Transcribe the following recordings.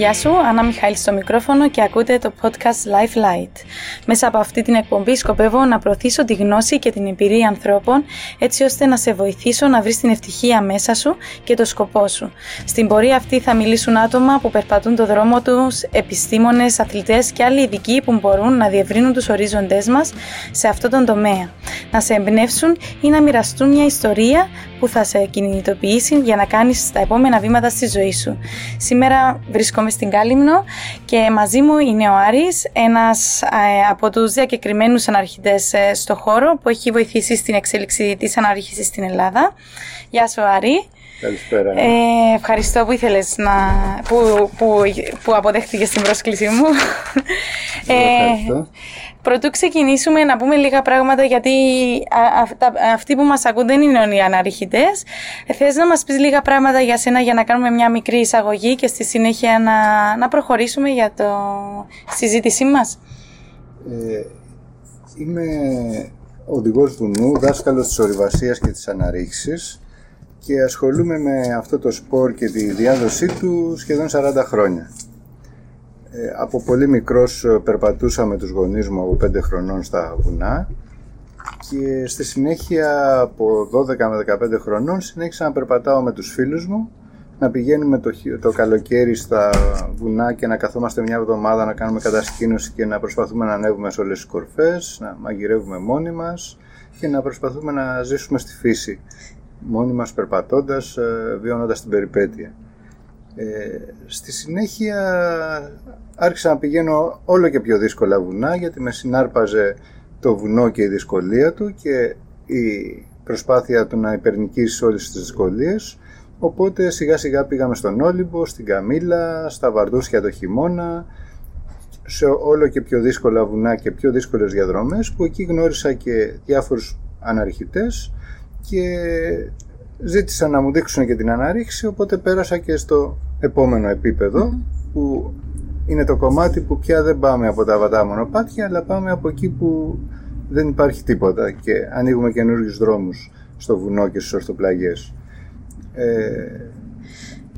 Γεια σου, Άννα Μιχάλη στο μικρόφωνο και ακούτε το podcast Life Light. Μέσα από αυτή την εκπομπή σκοπεύω να προωθήσω τη γνώση και την εμπειρία ανθρώπων έτσι ώστε να σε βοηθήσω να βρεις την ευτυχία μέσα σου και το σκοπό σου. Στην πορεία αυτή θα μιλήσουν άτομα που περπατούν το δρόμο τους, επιστήμονες, αθλητές και άλλοι ειδικοί που μπορούν να διευρύνουν τους ορίζοντές μας σε αυτό τον τομέα. Να σε εμπνεύσουν ή να μοιραστούν μια ιστορία που θα σε κινητοποιήσει για να κάνεις τα επόμενα βήματα στη ζωή σου. Σήμερα βρίσκομαι στην Κάλυμνο και μαζί μου είναι ο Άρης, ένας ε, από τους διακεκριμένους αναρχητές ε, στο χώρο που έχει βοηθήσει στην εξέλιξη της αναρχήσης στην Ελλάδα. Γεια σου Άρη. Καλησπέρα. Ε, ευχαριστώ που ήθελες να... που, που, που αποδέχτηκες την πρόσκλησή μου. Ευχαριστώ. Πρωτού ξεκινήσουμε να πούμε λίγα πράγματα γιατί αυτοί που μας ακούν δεν είναι οι αναρριχητές. Ε, θες να μας πεις λίγα πράγματα για σένα για να κάνουμε μια μικρή εισαγωγή και στη συνέχεια να, να προχωρήσουμε για το συζήτησή μας. Ε, είμαι οδηγός βουνού, δάσκαλος της ορειβασίας και της αναρρίξης και ασχολούμαι με αυτό το σπορ και τη διάδοσή του σχεδόν 40 χρόνια. Ε, από πολύ μικρός ε, περπατούσα με τους γονείς μου από 5 χρονών στα βουνά και στη συνέχεια από 12 με 15 χρονών συνέχισα να περπατάω με τους φίλους μου να πηγαίνουμε το, το καλοκαίρι στα βουνά και να καθόμαστε μια εβδομάδα να κάνουμε κατασκήνωση και να προσπαθούμε να ανέβουμε σε όλες τις κορφές, να μαγειρεύουμε μόνοι μας και να προσπαθούμε να ζήσουμε στη φύση μόνοι μας περπατώντας, ε, βιώνοντας την περιπέτεια. Ε, στη συνέχεια άρχισα να πηγαίνω όλο και πιο δύσκολα βουνά γιατί με συνάρπαζε το βουνό και η δυσκολία του και η προσπάθεια του να υπερνικήσει όλες τις δυσκολίες οπότε σιγά σιγά πήγαμε στον Όλυμπο, στην Καμίλα, στα Βαρδούσια το χειμώνα σε όλο και πιο δύσκολα βουνά και πιο δύσκολες διαδρομές που εκεί γνώρισα και διάφορους αναρχητές και ζήτησα να μου δείξουν και την αναρρίξη οπότε πέρασα και στο επόμενο που είναι το κομμάτι που πια δεν πάμε από τα βατά μονοπάτια αλλά πάμε από εκεί που δεν υπάρχει τίποτα και ανοίγουμε καινούριους δρόμους στο βουνό και στις ορθοπλαγιές. Ε,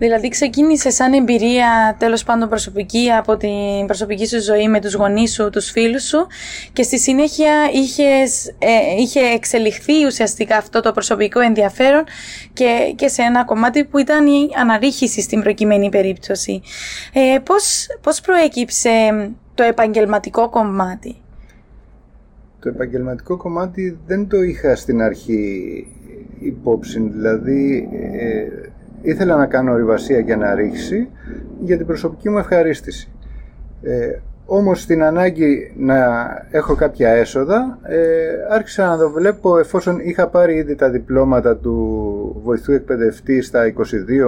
Δηλαδή ξεκίνησε σαν εμπειρία τέλος πάντων προσωπική από την προσωπική σου ζωή με τους γονείς σου, τους φίλους σου και στη συνέχεια είχες, ε, είχε εξελιχθεί ουσιαστικά αυτό το προσωπικό ενδιαφέρον και, και σε ένα κομμάτι που ήταν η αναρρίχηση στην προκειμένη περίπτωση. Ε, πώς, πώς προέκυψε το επαγγελματικό κομμάτι; Το επαγγελματικό κομμάτι δεν το είχα στην αρχή υπόψη, δηλαδή... Ε, ήθελα να κάνω ορειβασία και αναρρίχηση για την προσωπική μου ευχαρίστηση. Ε, όμως στην ανάγκη να έχω κάποια έσοδα ε, άρχισα να το βλέπω εφόσον είχα πάρει ήδη τα διπλώματα του βοηθού εκπαιδευτή στα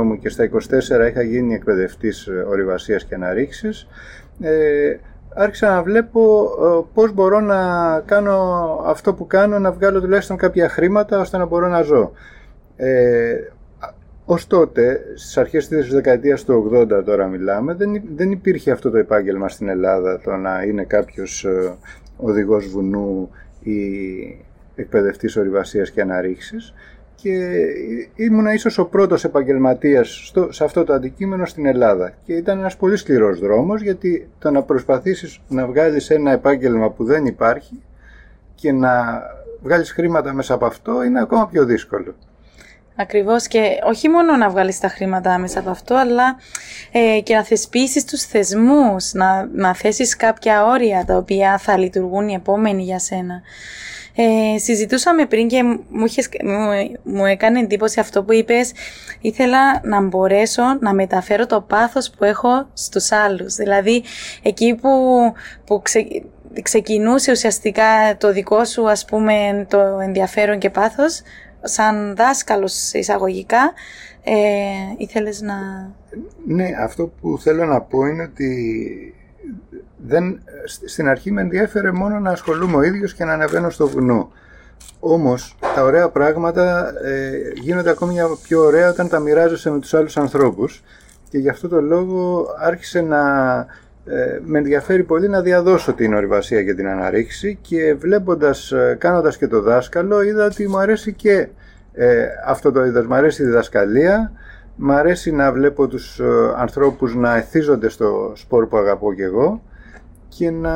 22 μου και στα 24 είχα γίνει εκπαιδευτής ορειβασίας και αναρρίξης ε, άρχισα να βλέπω ε, πώς μπορώ να κάνω αυτό που κάνω να βγάλω τουλάχιστον κάποια χρήματα ώστε να μπορώ να ζω. Ε, Ω τότε, στις αρχές της δεκαετίας του 80 τώρα μιλάμε, δεν, δεν υπήρχε αυτό το επάγγελμα στην Ελλάδα, το να είναι κάποιος ε, οδηγός βουνού ή εκπαιδευτής ορειβασίας και αναρρίξη. Και ήμουνα ίσως ο πρώτος επαγγελματίας σε αυτό το αντικείμενο στην Ελλάδα. Και ήταν ένας πολύ σκληρός δρόμος, γιατί το να προσπαθήσεις να βγάλεις ένα επάγγελμα που δεν υπάρχει και να βγάλεις χρήματα μέσα από αυτό είναι ακόμα πιο δύσκολο. Ακριβώς και όχι μόνο να βγάλεις τα χρήματα μέσα από αυτό, αλλά ε, και να θεσπίσεις τους θεσμούς, να, να θέσεις κάποια όρια τα οποία θα λειτουργούν οι επόμενοι για σένα. Ε, συζητούσαμε πριν και μου, είχες, μου, έκανε εντύπωση αυτό που είπες ήθελα να μπορέσω να μεταφέρω το πάθος που έχω στους άλλους δηλαδή εκεί που, που ξεκινούσε ουσιαστικά το δικό σου ας πούμε το ενδιαφέρον και πάθος σαν δάσκαλος εισαγωγικά, ε, ήθελες να... Ναι, αυτό που θέλω να πω είναι ότι δεν, στην αρχή με ενδιαφέρε μόνο να ασχολούμαι ο ίδιος και να ανεβαίνω στο βουνό. Όμως τα ωραία πράγματα ε, γίνονται ακόμη πιο ωραία όταν τα μοιράζεσαι με τους άλλους ανθρώπους και γι' αυτό το λόγο άρχισε να ε, με ενδιαφέρει πολύ να διαδώσω την ορειβασία και την αναρρίξη και βλέποντας, ε, κάνοντας και το δάσκαλο είδα ότι μου αρέσει και ε, αυτό το είδος, μου αρέσει η διδασκαλία, Μ' αρέσει να βλέπω τους ε, ανθρώπους να εθίζονται στο σπορ που αγαπώ και εγώ και να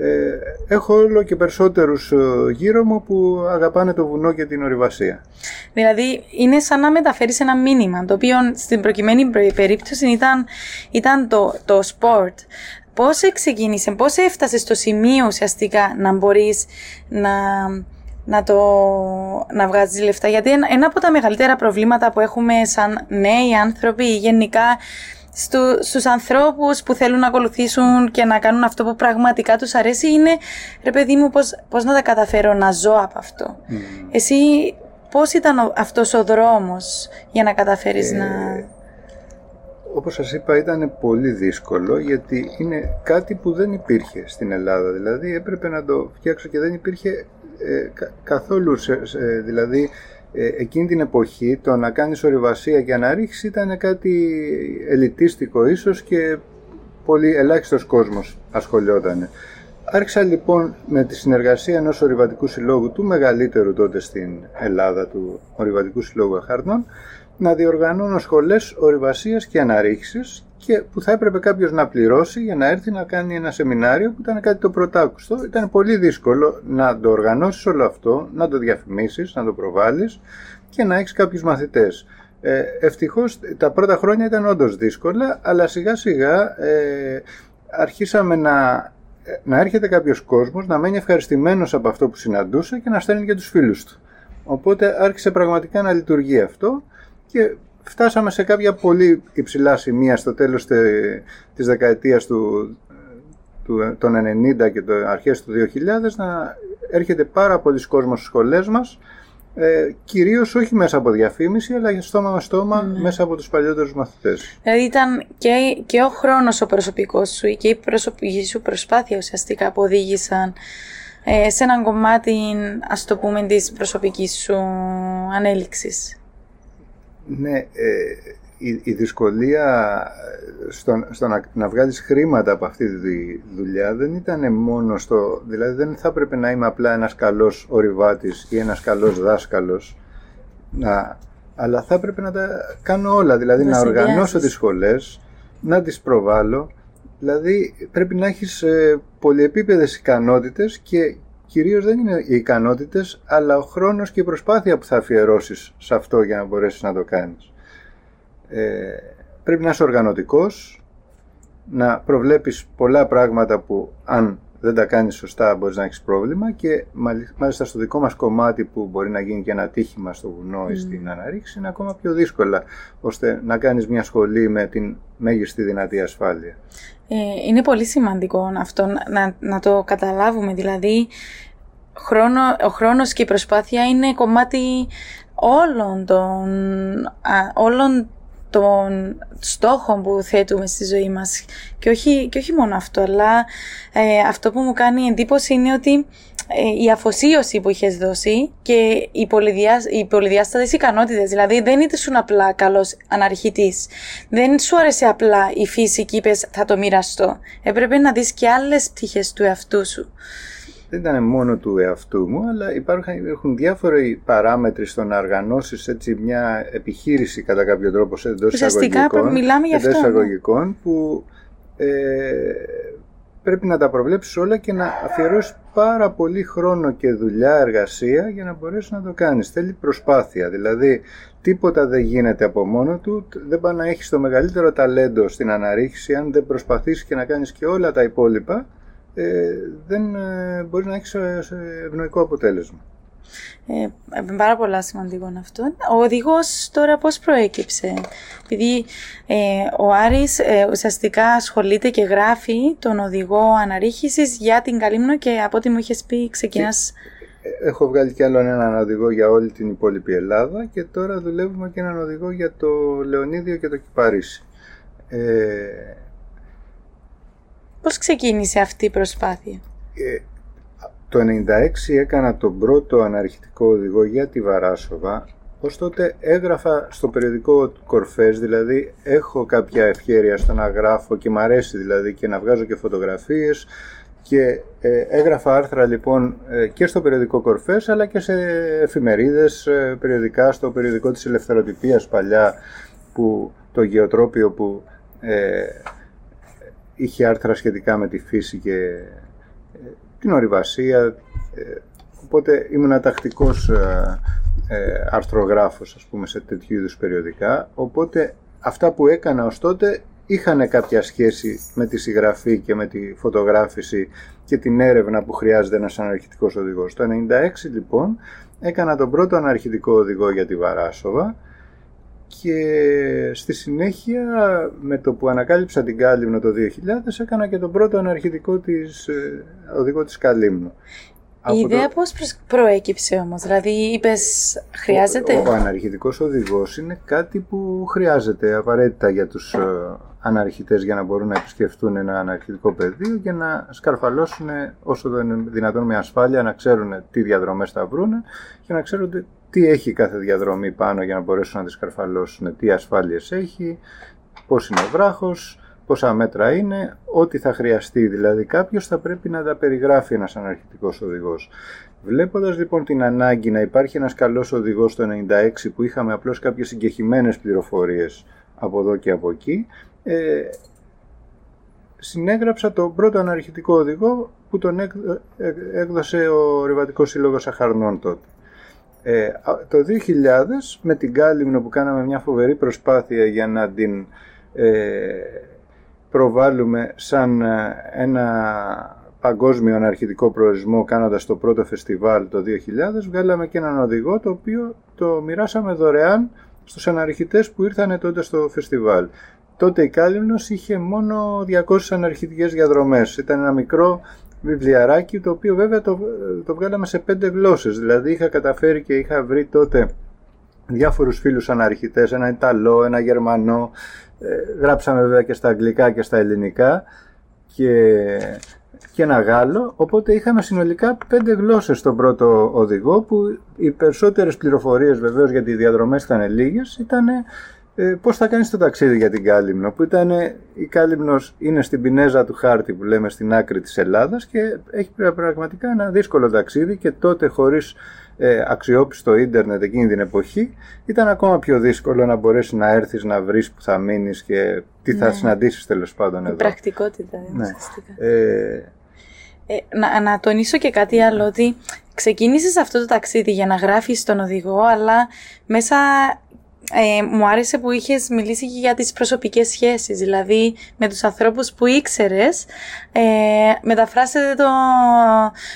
ε, έχω όλο και περισσότερους ε, γύρω μου που αγαπάνε το βουνό και την ορειβασία. Δηλαδή είναι σαν να μεταφέρεις ένα μήνυμα, το οποίο στην προκειμένη περίπτωση ήταν, ήταν το, το sport. Πώς ξεκίνησε, πώς έφτασες στο σημείο ουσιαστικά να μπορείς να, να, το, να βγάζεις λεφτά; Γιατί ένα, ένα από τα μεγαλύτερα προβλήματα που έχουμε σαν νέοι άνθρωποι ή γενικά στου, στους ανθρώπους που θέλουν να ακολουθήσουν και να κάνουν αυτό που πραγματικά τους αρέσει είναι ρε παιδί μου πώς, πώς να τα καταφέρω να ζω από αυτό. Mm. Εσύ πώς ήταν αυτός ο δρόμος για να καταφέρεις να... Ε, όπως σας είπα ήταν πολύ δύσκολο γιατί είναι κάτι που δεν υπήρχε στην Ελλάδα. Δηλαδή έπρεπε να το φτιάξω και δεν υπήρχε ε, καθόλου. δηλαδή ε, εκείνη την εποχή το να κάνεις ορειβασία και αναρρίχηση ήταν κάτι ελιτίστικο ίσως και πολύ ελάχιστος κόσμος ασχολιόταν. Άρχισα λοιπόν με τη συνεργασία ενός ορειβατικού συλλόγου του μεγαλύτερου τότε στην Ελλάδα του Ορειβατικού Συλλόγου Αχάρτων να διοργανώνω σχολές ορειβασίας και αναρρίχησης και που θα έπρεπε κάποιος να πληρώσει για να έρθει να κάνει ένα σεμινάριο που ήταν κάτι το πρωτάκουστο. Ήταν πολύ δύσκολο να το οργανώσεις όλο αυτό, να το διαφημίσεις, να το προβάλλεις και να έχεις κάποιους μαθητές. Ε, ευτυχώς τα πρώτα χρόνια ήταν όντως δύσκολα, αλλά σιγά σιγά ε, αρχίσαμε να, να έρχεται κάποιος κόσμος, να μένει ευχαριστημένος από αυτό που συναντούσε και να στέλνει και τους φίλους του. Οπότε άρχισε πραγματικά να λειτουργεί αυτό και φτάσαμε σε κάποια πολύ υψηλά σημεία στο τέλος της δεκαετίας του, του, των 90 και το αρχές του 2000 να έρχεται πάρα πολλοί κόσμος στις σχολές μας ε, κυρίως όχι μέσα από διαφήμιση αλλά στόμα με στόμα ναι. μέσα από τους παλιότερους μαθητές. Δηλαδή ήταν και, και ο χρόνος ο προσωπικός σου και η προσωπική σου προσπάθεια ουσιαστικά που οδήγησαν ε, σε έναν κομμάτι ας το πούμε της προσωπικής σου ανέλυξης. Ναι, ε, η, δυσκολία στο, στο να, να βγάλεις χρήματα από αυτή τη δουλειά δεν ήταν μόνο στο... Δηλαδή δεν θα έπρεπε να είμαι απλά ένας καλός ορειβάτης ή ένας καλός δάσκαλος, να, αλλά θα έπρεπε να τα κάνω όλα, δηλαδή να, οργανώσω τις σχολές, να τις προβάλλω, δηλαδή πρέπει να έχεις ε, πολυεπίπεδες ικανότητες και κυρίως δεν είναι οι ικανότητες, αλλά ο χρόνος και η προσπάθεια που θα αφιερώσεις σε αυτό για να μπορέσεις να το κάνεις. Ε, πρέπει να είσαι οργανωτικός, να προβλέπεις πολλά πράγματα που αν δεν τα κάνεις σωστά μπορείς να έχεις πρόβλημα και μάλιστα στο δικό μας κομμάτι που μπορεί να γίνει και ένα τύχημα στο βουνό ή στην αναρρίξη είναι ακόμα πιο δύσκολα ώστε να κάνεις μια σχολή με την μέγιστη δυνατή ασφάλεια. Ε, είναι πολύ σημαντικό αυτό να, να το καταλάβουμε δηλαδή χρόνο, ο χρόνος και η προσπάθεια είναι κομμάτι όλων των, όλων των στόχων που θέτουμε στη ζωή μας. Και όχι, και όχι μόνο αυτό αλλά ε, αυτό που μου κάνει εντύπωση είναι ότι ε, η αφοσίωση που είχες δώσει και οι, πολυδιάς, οι πολυδιάστατες ικανότητες. Δηλαδή δεν ήσουν απλά καλός αναρχητής. Δεν σου άρεσε απλά η φύση και είπες θα το μοιραστώ έπρεπε να δεις και άλλες πτυχές του εαυτού σου δεν ήταν μόνο του εαυτού μου, αλλά υπάρχουν, υπάρχουν διάφοροι παράμετροι στο να οργανώσεις μια επιχείρηση κατά κάποιο τρόπο εντός εισαγωγικών, μιλάμε για αυτό, ναι. εισαγωγικών που ε, πρέπει να τα προβλέψεις όλα και να αφιερώσεις πάρα πολύ χρόνο και δουλειά, εργασία για να μπορέσεις να το κάνεις. Θέλει προσπάθεια, δηλαδή τίποτα δεν γίνεται από μόνο του, δεν πάει να έχεις το μεγαλύτερο ταλέντο στην αναρρίχηση αν δεν προσπαθήσεις και να κάνεις και όλα τα υπόλοιπα ε, δεν ε, μπορεί να έχεις ευνοϊκό αποτέλεσμα. Ε, πάρα πολλά σημαντικό αυτό. Ο οδηγός τώρα πώς προέκυψε; Επειδή ε, ο Άρης ε, ουσιαστικά ασχολείται και γράφει τον οδηγό αναρρίχησης για την Καλύμνο και από ό,τι μου είχες πει ξεκινάς... Έχω βγάλει κι άλλον έναν οδηγό για όλη την υπόλοιπη Ελλάδα και τώρα δουλεύουμε και έναν οδηγό για το Λεωνίδιο και το Κυπαρίσι. Ε, Πώς ξεκίνησε αυτή η προσπάθεια; Ε, το 1996 έκανα τον πρώτο αναρχητικό οδηγό για τη Βαράσοβα. Ως τότε έγραφα στο περιοδικό Κορφές, δηλαδή έχω κάποια ευχέρεια στο να γράφω και μ' αρέσει δηλαδή και να βγάζω και φωτογραφίες Και ε, έγραφα άρθρα λοιπόν ε, και στο περιοδικό Κορφές αλλά και σε εφημερίδες, ε, περιοδικά, στο περιοδικό της Ελευθεροτυπίας παλιά, που, το γεωτρόπιο που ε, είχε άρθρα σχετικά με τη φύση και την ορειβασία. οπότε ήμουν τακτικός αρθρογράφος ας πούμε σε τέτοιου είδους περιοδικά. Οπότε αυτά που έκανα ως τότε είχαν κάποια σχέση με τη συγγραφή και με τη φωτογράφηση και την έρευνα που χρειάζεται ένας αναρχητικός οδηγός. Το 1996 λοιπόν έκανα τον πρώτο αναρχητικό οδηγό για τη Βαράσοβα και στη συνέχεια με το που ανακάλυψα την Κάλυμνο το 2000 έκανα και τον πρώτο αναρχητικό της, ε, οδηγό της Καλύμνου. Η ιδέα το... πώς προέκυψε όμως, δηλαδή είπες χρειάζεται. Ο, ο αναρχητικός οδηγός είναι κάτι που χρειάζεται απαραίτητα για τους ε, αναρχητές για να μπορούν να επισκεφτούν ένα αναρχητικό πεδίο και να σκαρφαλώσουν όσο το είναι δυνατόν με ασφάλεια, να ξέρουν τι διαδρομές θα βρουν και να ξέρουν τι έχει κάθε διαδρομή πάνω για να μπορέσουν να τη σκαρφαλώσουν, τι ασφάλειες έχει, πώς είναι ο βράχος, πόσα μέτρα είναι, ό,τι θα χρειαστεί. Δηλαδή κάποιος θα πρέπει να τα περιγράφει ένας αναρχητικός οδηγός. Βλέποντας λοιπόν την ανάγκη να υπάρχει ένας καλός οδηγός το 96 που είχαμε απλώς κάποιες συγκεχημένες πληροφορίες από εδώ και από εκεί, ε, συνέγραψα τον πρώτο αναρχητικό οδηγό που τον ε, έκδοσε ο Ρεβατικός Σύλλογος Αχαρνών τότε. Ε, το 2000 με την Κάλυμνο που κάναμε μια φοβερή προσπάθεια για να την ε, προβάλλουμε σαν ε, ένα παγκόσμιο αναρχητικό προορισμό κάνοντας το πρώτο φεστιβάλ το 2000 βγάλαμε και έναν οδηγό το οποίο το μοιράσαμε δωρεάν στους αναρχητές που ήρθαν τότε στο φεστιβάλ. Τότε η Κάλυμνος είχε μόνο 200 αναρχητικές διαδρομές. Ήταν ένα μικρό βιβλιαράκι το οποίο βέβαια το, το βγάλαμε σε πέντε γλώσσες. Δηλαδή είχα καταφέρει και είχα βρει τότε διάφορους φίλους αναρχητές, ένα Ιταλό, ένα Γερμανό, ε, γράψαμε βέβαια και στα αγγλικά και στα ελληνικά και, και ένα Γάλλο, οπότε είχαμε συνολικά πέντε γλώσσες στον πρώτο οδηγό που οι περισσότερες πληροφορίες βεβαίως γιατί οι διαδρομές ήταν λίγες. Ήταν ε, πώς θα κάνεις το ταξίδι για την Κάλυμνο που ήταν η Κάλυμνος είναι στην πινέζα του χάρτη που λέμε στην άκρη της Ελλάδας και έχει πραγματικά ένα δύσκολο ταξίδι και τότε χωρίς ε, αξιόπιστο ίντερνετ εκείνη την εποχή ήταν ακόμα πιο δύσκολο να μπορέσεις να έρθεις να βρεις που θα μείνεις και τι θα ναι. συναντήσεις τέλος πάντων εδώ. Πρακτικότητα, ναι. Ε, ε, να, να τονίσω και κάτι άλλο ότι ξεκίνησες αυτό το ταξίδι για να γράφεις τον οδηγό αλλά μέσα ε, μου άρεσε που είχες μιλήσει και για τις προσωπικές σχέσεις, δηλαδή με τους ανθρώπους που ήξερες, ε, μεταφράσετε το,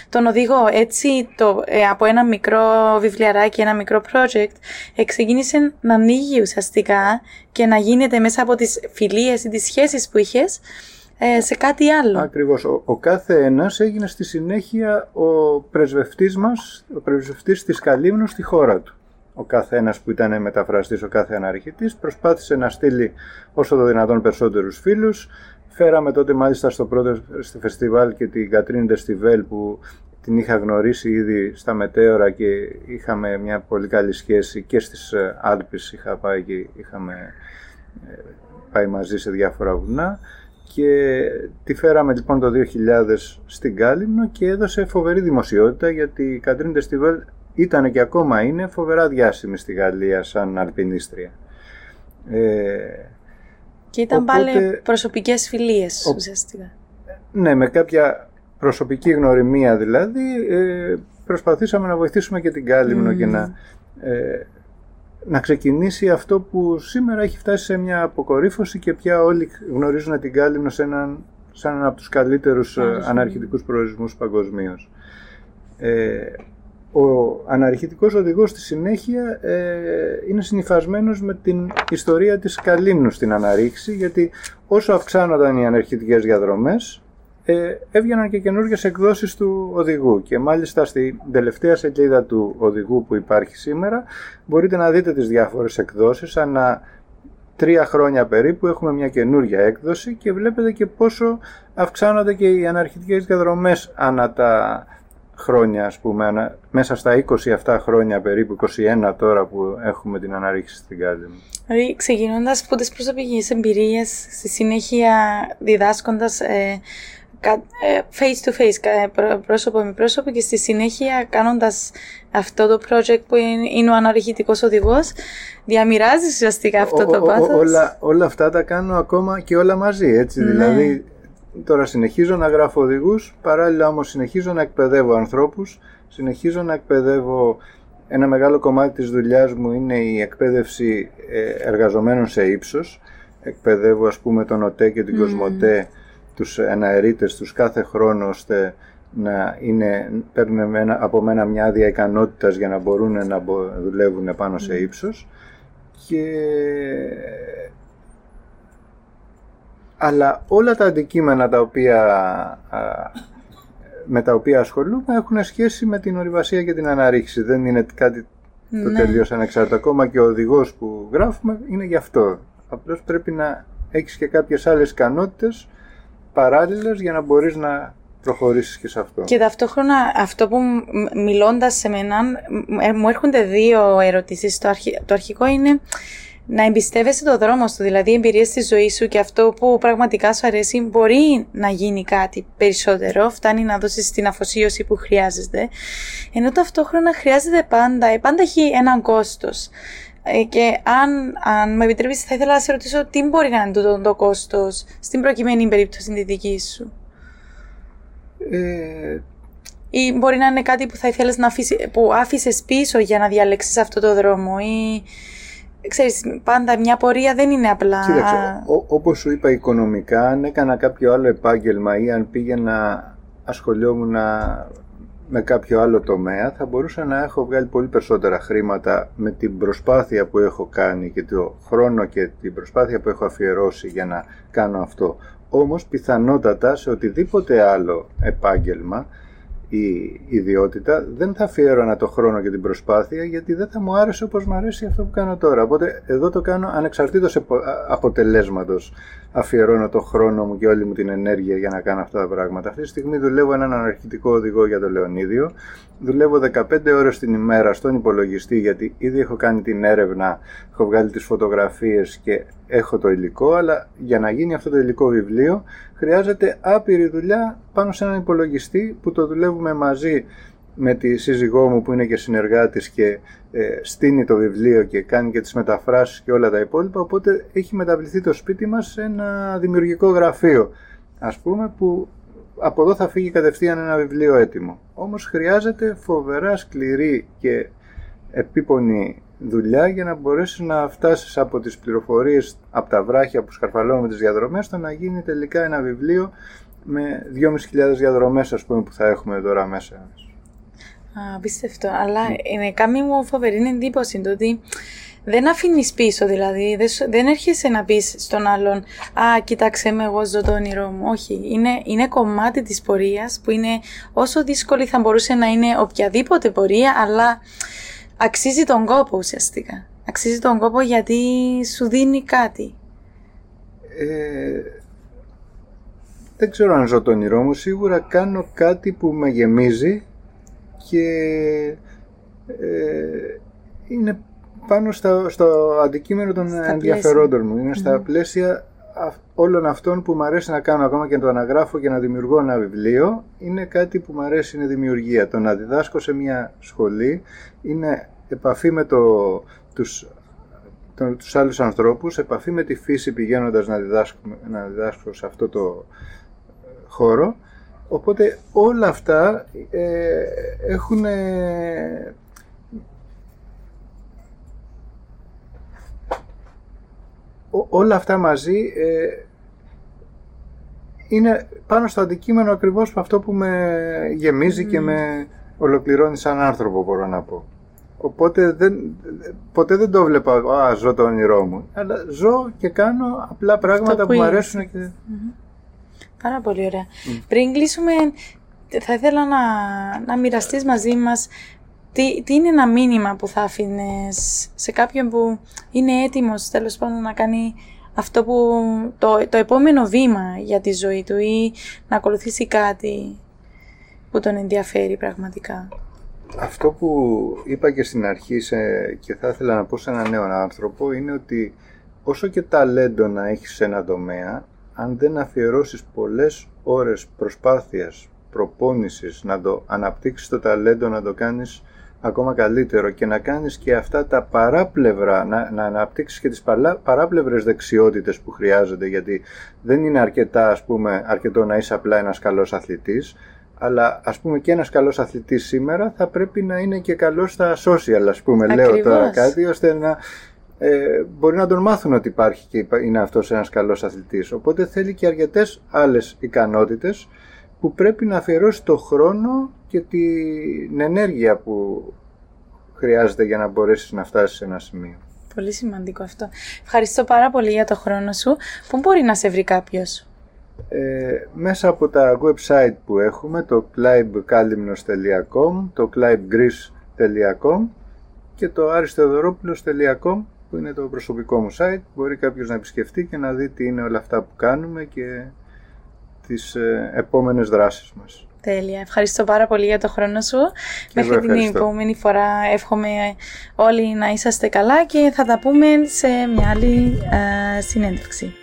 τον οδηγό. Έτσι, το, ε, από ένα μικρό βιβλιαράκι, ένα μικρό project, ε, ξεκίνησε να ανοίγει ουσιαστικά και να γίνεται μέσα από τις φιλίες ή τις σχέσεις που είχες, ε, σε κάτι άλλο. Ακριβώς. Ο, ο κάθε ένας έγινε στη συνέχεια ο πρεσβευτής μας, ο πρεσβευτής της Καλύμνου στη χώρα του ο κάθε ένας που ήταν μεταφραστής, ο κάθε αναρχητής, προσπάθησε να στείλει όσο το δυνατόν περισσότερους φίλους. Φέραμε τότε μάλιστα στο πρώτο στο φεστιβάλ και την Κατρίν Ντεστιβέλ που την είχα γνωρίσει ήδη στα μετέωρα και είχαμε μια πολύ καλή σχέση και στις ε, Άλπεις είχα πάει και είχαμε ε, πάει μαζί σε διάφορα βουνά και τη φέραμε λοιπόν το 2000 στην Κάλυμνο και έδωσε φοβερή δημοσιότητα γιατί η Κατρίν Ντεστιβέλ ήταν και ακόμα είναι φοβερά διάσημη στη Γαλλία σαν αλπινίστρια. Ε, και ήταν οπότε, πάλι προσωπικές φιλίες ο, ουσιαστικά. Ναι, με κάποια προσωπική γνωριμία δηλαδή ε, προσπαθήσαμε να βοηθήσουμε και την Κάλυμνο και να, ε, να ξεκινήσει αυτό που σήμερα έχει φτάσει σε μια αποκορύφωση και πια όλοι γνωρίζουν την Κάλυμνο σε έναν, σαν έναν από τους καλύτερους ε, αναρχητικούς προορισμούς παγκοσμίως. Ε, ο αναρχητικός οδηγός στη συνέχεια ε, είναι συνειφασμένος με την ιστορία της Καλύμνου στην αναρρίξη γιατί όσο αυξάνονταν οι αναρχητικές διαδρομές ε, έβγαιναν και καινούργιες εκδόσεις του οδηγού. Και μάλιστα στην τελευταία σελίδα του οδηγού που υπάρχει σήμερα μπορείτε να δείτε τις διάφορες εκδόσεις. Ανά τρία χρόνια περίπου έχουμε μια καινούργια έκδοση και βλέπετε και πόσο αυξάνονται και οι αναρχητικές διαδρομές ανά τα χρόνια, ας πούμε, μέσα στα 27 χρόνια περίπου, 21 τώρα που έχουμε την αναρρίξη στην μου. Δηλαδή, ξεκινώντας από τις προσωπικές εμπειρίες, στη συνέχεια διδάσκοντας, ε, face to face, πρόσωπο με πρόσωπο και στη συνέχεια κάνοντας αυτό το project που είναι ο αναρχητικός οδηγός διαμοιράζεις ουσιαστικά αυτό το πάθος. Όλα, όλα αυτά τα κάνω ακόμα και όλα μαζί, έτσι, ναι. δηλαδή τώρα συνεχίζω να γράφω οδηγούς, παράλληλα όμως συνεχίζω να εκπαιδεύω ανθρώπους, συνεχίζω να εκπαιδεύω ένα μεγάλο κομμάτι της δουλειάς μου είναι η εκπαίδευση ε, εργαζομένων σε ύψος. Εκπαιδεύω ας πούμε τον ΟΤΕ και την mm. Κοσμοτέ, τους εναερίτες τους κάθε χρόνο ώστε να είναι, παίρνουν από μένα μια άδεια ικανότητας για να μπορούν να δουλεύουν πάνω σε ύψος. Και... Αλλά όλα τα αντικείμενα τα οποία με τα οποία ασχολούμαι έχουν σχέση με την ορειβασία και την αναρρίξη. Δεν είναι κάτι το ναι. τελείως ανεξάρτητο. Ακόμα και ο οδηγός που γράφουμε είναι γι' αυτό. Απλώς πρέπει να έχεις και κάποιες άλλες ικανότητες παράλληλες για να μπορείς να προχωρήσεις και σε αυτό. Και ταυτόχρονα αυτό που μιλώντας σε μένα μου έρχονται δύο ερωτήσεις. Το, το αρχικό είναι να εμπιστεύεσαι το δρόμο σου, δηλαδή εμπειρίες στη ζωή σου και αυτό που πραγματικά σου αρέσει μπορεί να γίνει κάτι περισσότερο, φτάνει να δώσεις την αφοσίωση που χρειάζεται, ενώ ταυτόχρονα χρειάζεται πάντα, πάντα έχει έναν κόστος. Ε, και αν, αν με επιτρέπεις θα ήθελα να σε ρωτήσω τι μπορεί να είναι το, το κόστος στην προκειμένη περίπτωση τη δική σου. Ε... Ή μπορεί να είναι κάτι που θα ήθελες να αφήσει, που άφησες πίσω για να διαλέξεις αυτό το δρόμο ή ξέρεις, πάντα μια πορεία δεν είναι απλά... Κοίταξε, όπως σου είπα οικονομικά, αν έκανα κάποιο άλλο επάγγελμα ή αν πήγαινα ασχολιόμουν με κάποιο άλλο τομέα, θα μπορούσα να έχω βγάλει πολύ περισσότερα χρήματα με την προσπάθεια που έχω κάνει και το χρόνο και την προσπάθεια που έχω αφιερώσει για να κάνω αυτό. Όμως πιθανότατα σε οτιδήποτε άλλο επάγγελμα η ιδιότητα, δεν θα αφιέρωνα το χρόνο και την προσπάθεια γιατί δεν θα μου άρεσε όπως μου αρέσει αυτό που κάνω τώρα. Οπότε εδώ το κάνω ανεξαρτήτως αποτελέσματος. Αφιερώνω το χρόνο μου και όλη μου την ενέργεια για να κάνω αυτά τα πράγματα. Αυτή τη στιγμή δουλεύω έναν αναρχητικό οδηγό για το Λεωνίδιο. Δουλεύω 15 ώρες την ημέρα στον υπολογιστή γιατί ήδη έχω κάνει την έρευνα, έχω βγάλει τις φωτογραφίες και έχω το υλικό, αλλά για να γίνει αυτό το υλικό βιβλίο χρειάζεται άπειρη δουλειά πάνω σε έναν υπολογιστή που το δουλεύουμε μαζί με τη σύζυγό μου που είναι και συνεργάτης και ε, στείνει το βιβλίο και κάνει και τις μεταφράσεις και όλα τα υπόλοιπα οπότε έχει μεταβληθεί το σπίτι μας σε ένα δημιουργικό γραφείο ας πούμε που από εδώ θα φύγει κατευθείαν ένα βιβλίο έτοιμο όμως χρειάζεται φοβερά σκληρή και επίπονη δουλειά για να μπορέσεις να φτάσεις από τις πληροφορίες από τα βράχια που σκαρφαλώνουμε τις διαδρομές στο να γίνει τελικά ένα βιβλίο με 2.500 διαδρομές ας πούμε που θα έχουμε τώρα μέσα. Α, πίστευτο. Αλλά είναι κάνει μου φοβερή εντύπωση το ότι δεν αφήνεις πίσω, δηλαδή. Δεν έρχεσαι να πεις στον άλλον Α, κοίταξε με, εγώ ζω το όνειρό μου. Όχι. Είναι, είναι κομμάτι της πορείας που είναι όσο δύσκολη θα μπορούσε να είναι οποιαδήποτε πορεία, αλλά αξίζει τον κόπο ουσιαστικά. Αξίζει τον κόπο γιατί σου δίνει κάτι. Ε, δεν ξέρω αν ζω το όνειρό μου. Σίγουρα κάνω κάτι που με γεμίζει και ε, είναι πάνω στο, στο αντικείμενο των στα ενδιαφερόντων μου. Είναι στα πλαίσια όλων αυτών που μου αρέσει να κάνω ακόμα και να το αναγράφω και να δημιουργώ ένα βιβλίο είναι κάτι που μου αρέσει είναι δημιουργία. Το να διδάσκω σε μια σχολή είναι επαφή με το, τους, το, τους άλλους ανθρώπους, επαφή με τη φύση πηγαίνοντας να διδάσκω, να διδάσκω σε αυτό το χώρο. Οπότε όλα αυτά ε, έχουν όλα αυτά μαζί ε, είναι πάνω στο αντικείμενο ακριβώς αυτό που με γεμίζει και με ολοκληρώνει σαν άνθρωπο μπορώ να πω. Οπότε δεν, ποτέ δεν το βλέπα, α, ζω το όνειρό μου. Αλλά ζω και κάνω απλά πράγματα που, μου αρέσουν και... Πάρα πολύ ωραία. Πριν κλείσουμε, θα ήθελα να, να μοιραστείς μαζί μας τι, τι είναι ένα μήνυμα που θα αφήνες σε κάποιον που είναι έτοιμος τέλος πάντων να κάνει αυτό που το, το επόμενο βήμα για τη ζωή του ή να ακολουθήσει κάτι που τον ενδιαφέρει πραγματικά. Αυτό που είπα και στην αρχή και θα ήθελα να πω σε έναν νέο άνθρωπο είναι ότι όσο και ταλέντο να έχεις σε ένα τομέα, αν δεν αφιερώσεις πολλές ώρες προσπάθειας, προπόνησης, να το αναπτύξεις το ταλέντο, να το κάνεις ακόμα καλύτερο και να κάνεις και αυτά τα παράπλευρα, να, να αναπτύξεις και τις παράπλευρες δεξιότητες που χρειάζονται γιατί δεν είναι αρκετά, ας πούμε, αρκετό να είσαι απλά ένας καλός αθλητής αλλά ας πούμε και ένας καλός αθλητής σήμερα θα πρέπει να είναι και καλός στα social ας πούμε λέω τώρα κάτι ώστε να ε, μπορεί να τον μάθουν ότι υπάρχει και είναι αυτός ένας καλός αθλητής οπότε θέλει και αρκετές άλλες ικανότητες που πρέπει να αφιερώσει το χρόνο και την ενέργεια που χρειάζεται για να μπορέσεις να φτάσεις σε ένα σημείο. Πολύ σημαντικό αυτό. Ευχαριστώ πάρα πολύ για το χρόνο σου. Πού μπορεί να σε βρει κάποιος; Ε, μέσα από τα website που έχουμε, το climbkalimnos.com, το climbgreece.com και το aristodoropoulos.com που είναι το προσωπικό μου site. Μπορεί κάποιος να επισκεφτεί και να δει τι είναι όλα αυτά που κάνουμε και τις ε, επόμενες δράσεις μας. Τέλεια. Ευχαριστώ πάρα πολύ για το χρόνο σου. Μέχρι την επόμενη φορά εύχομαι όλοι να είσαστε καλά και θα τα πούμε σε μια άλλη ε, συνέντευξη.